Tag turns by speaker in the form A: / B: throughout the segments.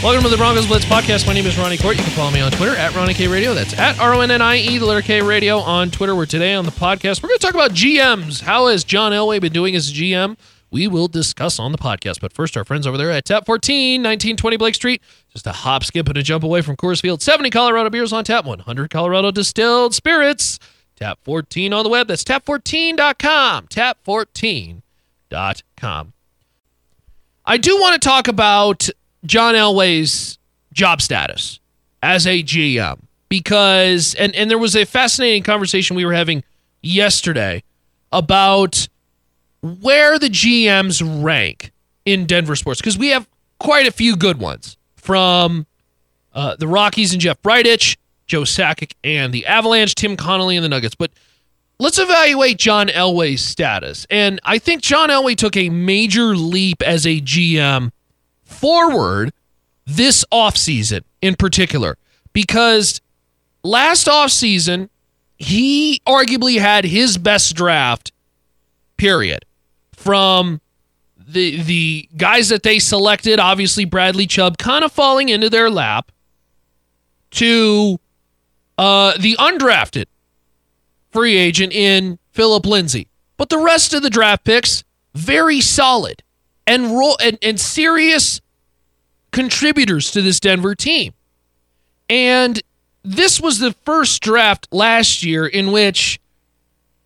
A: Welcome to the Broncos Blitz podcast. My name is Ronnie Court. You can follow me on Twitter at Ronnie K Radio. That's at R O N N I E, the letter K Radio on Twitter. Where today on the podcast, we're going to talk about GMs. How has John Elway been doing as a GM? We will discuss on the podcast. But first, our friends over there at Tap 14, 1920 Blake Street. Just a hop, skip, and a jump away from Coors Field. 70 Colorado beers on tap, 100 Colorado distilled spirits. Tap 14 on the web. That's tap14.com. Tap14.com. I do want to talk about John Elway's job status as a GM because and and there was a fascinating conversation we were having yesterday about where the GMs rank in Denver sports because we have quite a few good ones from uh, the Rockies and Jeff Bridich, Joe Sakic and the Avalanche, Tim Connolly and the Nuggets. But let's evaluate John Elway's status. And I think John Elway took a major leap as a GM forward this offseason in particular. Because last offseason he arguably had his best draft period from the the guys that they selected obviously Bradley Chubb kind of falling into their lap to uh, the undrafted free agent in Phillip Lindsay. But the rest of the draft picks very solid and ro- and, and serious contributors to this Denver team. And this was the first draft last year in which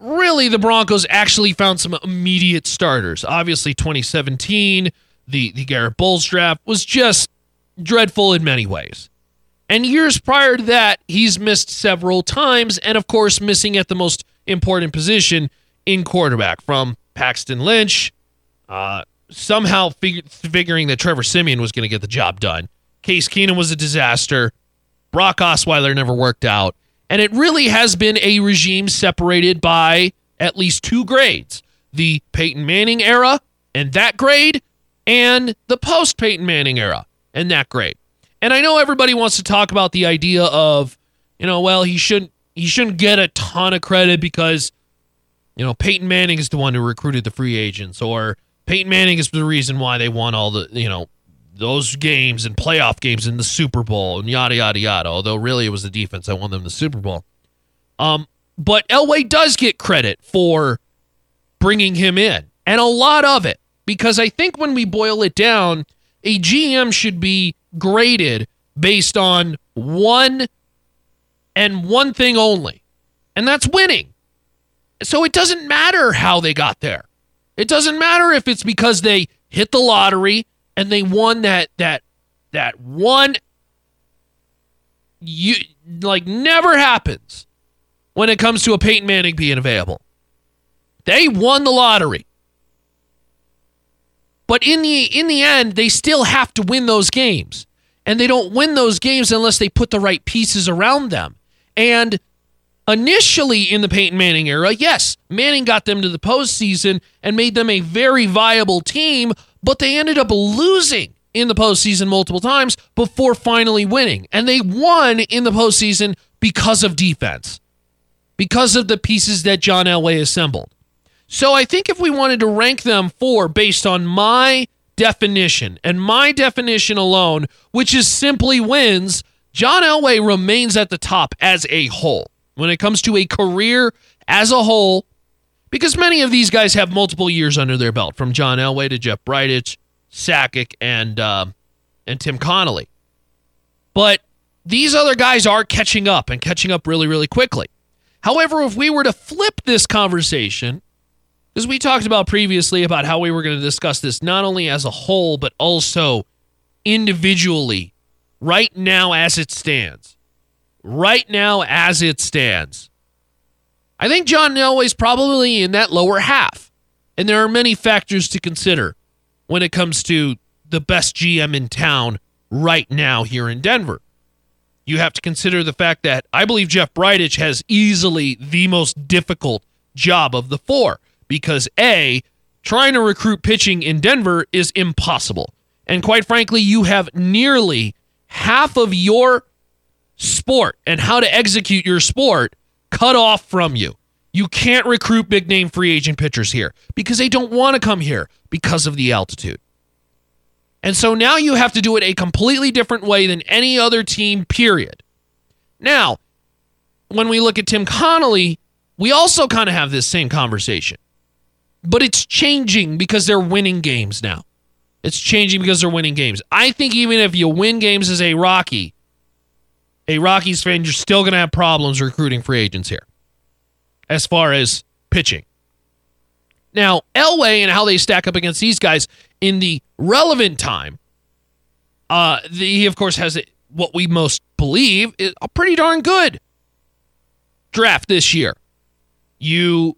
A: really the Broncos actually found some immediate starters. Obviously 2017, the the Garett Bolles draft was just dreadful in many ways. And years prior to that, he's missed several times and of course missing at the most important position in quarterback from Paxton Lynch, uh, somehow fig- figuring that Trevor Siemian was going to get the job done. Case Keenum was a disaster. Brock Osweiler never worked out. And it really has been a regime separated by at least two grades the Peyton Manning era and that grade, and the post Peyton Manning era and that grade. And I know everybody wants to talk about the idea of, you know, well, he shouldn't he shouldn't get a ton of credit because, you know, Peyton Manning is the one who recruited the free agents, or Peyton Manning is the reason why they won all the, you know, those games and playoff games in the Super Bowl and yada yada yada. Although really it was the defense that won them the Super Bowl. Um, but Elway does get credit for bringing him in, and a lot of it because I think when we boil it down, a GM should be graded based on one and one thing only, and that's winning. So it doesn't matter how they got there. It doesn't matter if it's because they hit the lottery and they won that that that one you like never happens when it comes to a Peyton Manning being available. They won the lottery. But in the in the end, they still have to win those games. And they don't win those games unless they put the right pieces around them. And initially in the Peyton Manning era, yes, Manning got them to the postseason and made them a very viable team, but they ended up losing in the postseason multiple times before finally winning. And they won in the postseason because of defense, because of the pieces that John Elway assembled. So I think if we wanted to rank them four based on my definition and my definition alone, which is simply wins, John Elway remains at the top as a whole when it comes to a career as a whole, because many of these guys have multiple years under their belt, from John Elway to Jeff Bridich, Sakic, and uh, and Tim Connolly. But these other guys are catching up and catching up really, really quickly. However, if we were to flip this conversation, because we talked about previously about how we were going to discuss this not only as a whole, but also individually, right now as it stands right now as it stands. I think John Elway's probably in that lower half. And there are many factors to consider when it comes to the best GM in town right now here in Denver. You have to consider the fact that I believe Jeff Bridich has easily the most difficult job of the four because A, trying to recruit pitching in Denver is impossible. And quite frankly, you have nearly half of your sport and how to execute your sport cut off from you. You can't recruit big name free agent pitchers here because they don't want to come here because of the altitude. And so now you have to do it a completely different way than any other team, period. Now, when we look at Tim Connolly, we also kind of have this same conversation. But it's changing because they're winning games now. It's changing because they're winning games. I think even if you win games as a Rocky, a Rockies fan, you're still going to have problems recruiting free agents here as far as pitching. Now, Elway and how they stack up against these guys in the relevant time, uh, the, he, of course, has what we most believe is a pretty darn good draft this year. You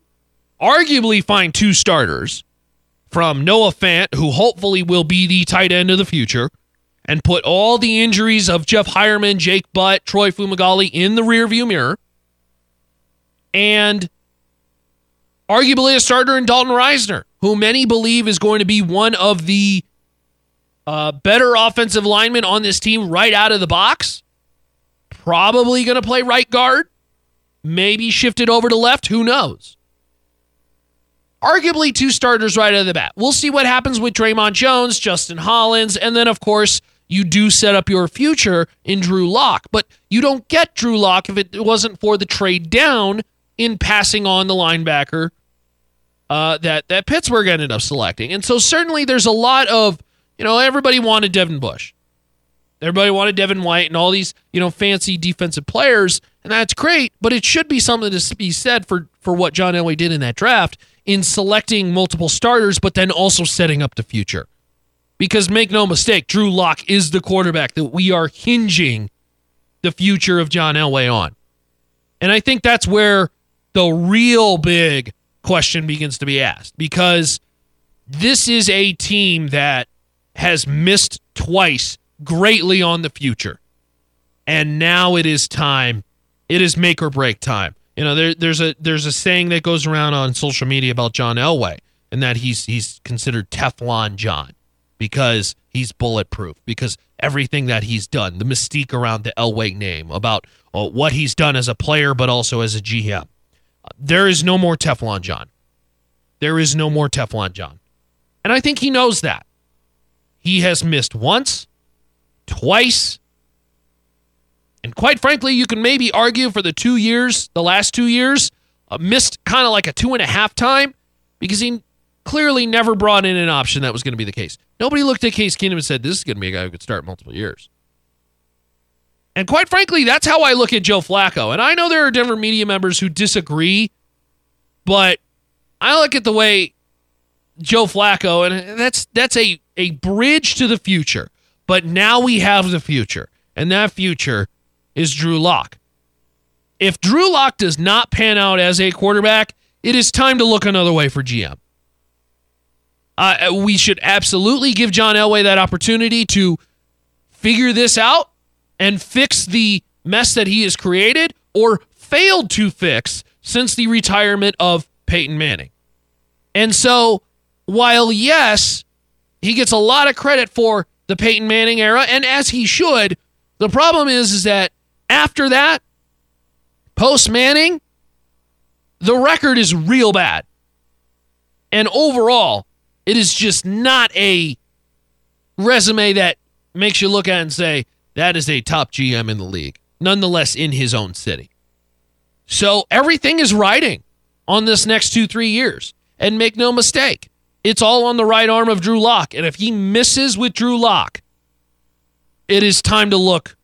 A: arguably find two starters from Noah Fant, who hopefully will be the tight end of the future, and put all the injuries of Jeff Heuerman, Jake Butt, Troy Fumagalli in the rearview mirror. And arguably a starter in Dalton Risner, who many believe is going to be one of the uh, better offensive linemen on this team right out of the box. Probably going to play right guard. Maybe shifted over to left. Who knows? arguably two starters right out of the bat. We'll see what happens with Dre'Mont Jones, Justin Hollins, and then, of course, you do set up your future in Drew Lock. But you don't get Drew Lock if it wasn't for the trade down in passing on the linebacker uh, that, that Pittsburgh ended up selecting. And so, certainly, there's a lot of, you know, everybody wanted Devin Bush. Everybody wanted Devin White and all these, you know, fancy defensive players, and that's great, but it should be something to be said for for what John Elway did in that draft in selecting multiple starters, but then also setting up the future. Because make no mistake, Drew Lock is the quarterback that we are hinging the future of John Elway on. And I think that's where the real big question begins to be asked because this is a team that has missed twice greatly on the future. And now it is time. It is make or break time. You know, there, there's a there's a saying that goes around on social media about John Elway, and that he's he's considered Teflon John because he's bulletproof. Because everything that he's done, the mystique around the Elway name, about uh, what he's done as a player, but also as a GM, there is no more Teflon John. There is no more Teflon John, and I think he knows that. He has missed once, twice, and quite frankly, you can maybe argue for the two years, the last two years, uh, missed kind of like a two and a half time because he clearly never brought in an option that was going to be the case. Nobody looked at Case Keenum and said, this is going to be a guy who could start multiple years. And quite frankly, that's how I look at Joe Flacco. And I know there are Denver media members who disagree, but I look at the way Joe Flacco, and that's that's a, a bridge to the future. But now we have the future. And that future is Drew Lock. If Drew Lock does not pan out as a quarterback, it is time to look another way for GM. Uh, we should absolutely give John Elway that opportunity to figure this out and fix the mess that he has created or failed to fix since the retirement of Peyton Manning. And so, while yes, he gets a lot of credit for the Peyton Manning era, and as he should, the problem is, is that after that, post Manning, the record is real bad. And overall, it is just not a resume that makes you look at and say, that is a top GM in the league, nonetheless in his own city. So everything is riding on this next two, three years. And make no mistake, it's all on the right arm of Drew Lock. And if he misses with Drew Lock, it is time to look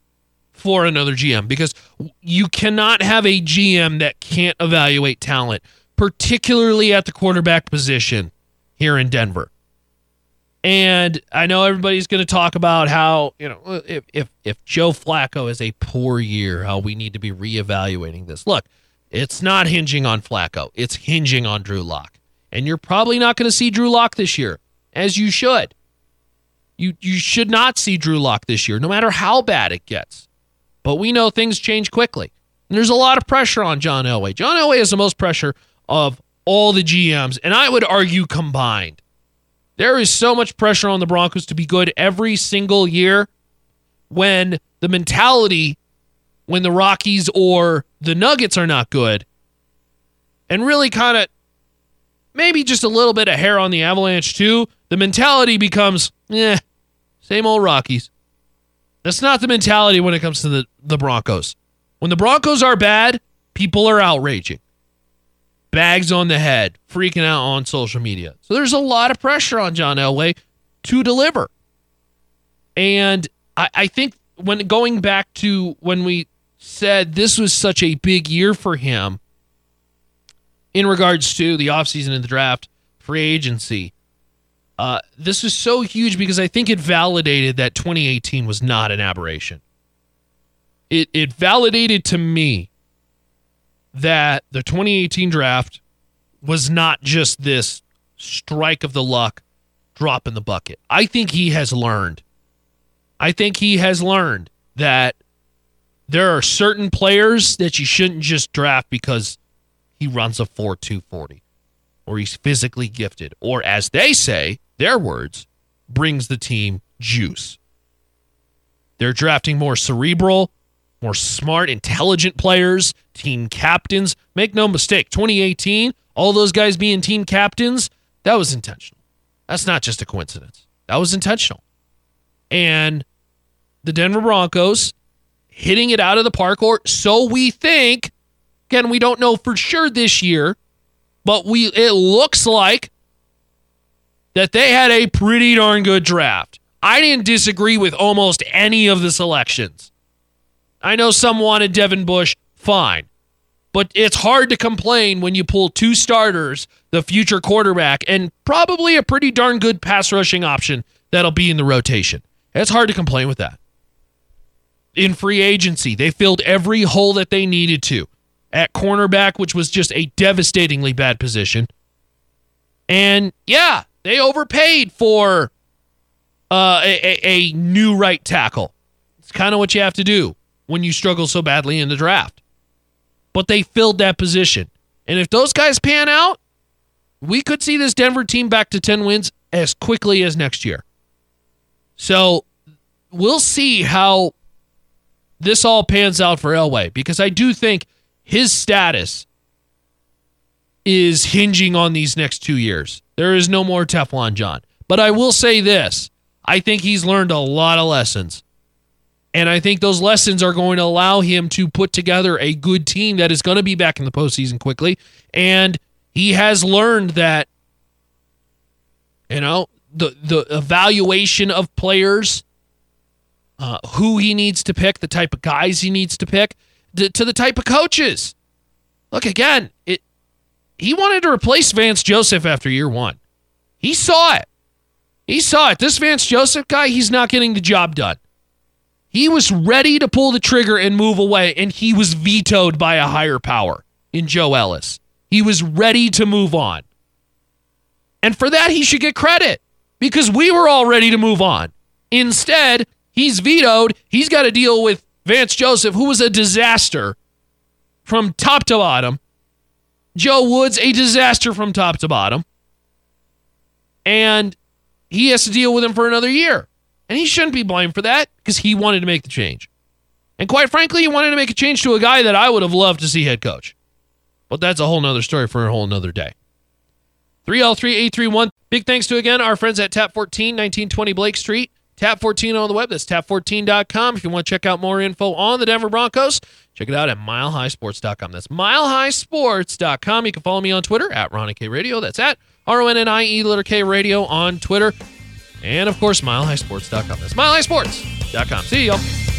A: for another GM because you cannot have a GM that can't evaluate talent, particularly at the quarterback position here in Denver. And I know everybody's going to talk about how, you know, if, if, if Joe Flacco is a poor year, how we need to be reevaluating this. Look, it's not hinging on Flacco, it's hinging on Drew Lock. And you're probably not going to see Drew Lock this year, as you should. You, you should not see Drew Lock this year, no matter how bad it gets. But we know things change quickly. And there's a lot of pressure on John Elway. John Elway has the most pressure of all the GMs, and I would argue combined. There is so much pressure on the Broncos to be good every single year when the mentality when the Rockies or the Nuggets are not good and really kind of maybe just a little bit of hair on the Avalanche too, the mentality becomes, eh, same old Rockies. That's not the mentality when it comes to the, the Broncos. When the Broncos are bad, people are outraging. Bags on the head, freaking out on social media. So there's a lot of pressure on John Elway to deliver. And I, I think when going back to when we said this was such a big year for him in regards to the offseason and the draft, free agency, uh, this was so huge because I think it validated that 2018 was not an aberration. It it validated to me that the 2018 draft was not just this strike of the luck, drop in the bucket. I think he has learned. I think he has learned that there are certain players that you shouldn't just draft because he runs a 4 240 or he's physically gifted, or as they say, their words, brings the team juice. They're drafting more cerebral, more smart, intelligent players, team captains. Make no mistake, 2018, all those guys being team captains, that was intentional. That's not just a coincidence. That was intentional. And the Denver Broncos hitting it out of the park, or so we think. Again, we don't know for sure this year, but we it looks like that they had a pretty darn good draft. I didn't disagree with almost any of the selections. I know some wanted Devin Bush, fine. But it's hard to complain when you pull two starters, the future quarterback, and probably a pretty darn good pass rushing option that'll be in the rotation. It's hard to complain with that. In free agency, they filled every hole that they needed to. At cornerback, which was just a devastatingly bad position. And yeah, they overpaid for uh, a, a, a new right tackle. It's kind of what you have to do when you struggle so badly in the draft. But they filled that position. And if those guys pan out, we could see this Denver team back to 10 wins as quickly as next year. So we'll see how this all pans out for Elway because I do think his status is hinging on these next two years. There is no more Teflon John. But I will say this I think he's learned a lot of lessons. And I think those lessons are going to allow him to put together a good team that is going to be back in the postseason quickly. And he has learned that, you know, the, the evaluation of players, uh, who he needs to pick, the type of guys he needs to pick, to, to the type of coaches. Look, again, it he wanted to replace Vance Joseph after year one. He saw it. He saw it. This Vance Joseph guy, he's not getting the job done. He was ready to pull the trigger and move away, and he was vetoed by a higher power in Joe Ellis. He was ready to move on. And for that, he should get credit because we were all ready to move on. Instead, he's vetoed. He's got to deal with Vance Joseph, who was a disaster from top to bottom. Joe Woods, a disaster from top to bottom. And he has to deal with him for another year. And he shouldn't be blamed for that because he wanted to make the change. And quite frankly, he wanted to make a change to a guy that I would have loved to see head coach. But that's a whole nother story for a whole nother day. 3L3831. Big thanks to again our friends at Tap 14, 1920 Blake Street. Tap 14 on the web. That's tap14.com. If you want to check out more info on the Denver Broncos, check it out at milehighsports.com. That's milehighsports.com. You can follow me on Twitter at Ronnie K Radio. That's at R O N N I E letter K Radio on Twitter. And of course, milehighsports.com. That's milehighsports.com. See y'all.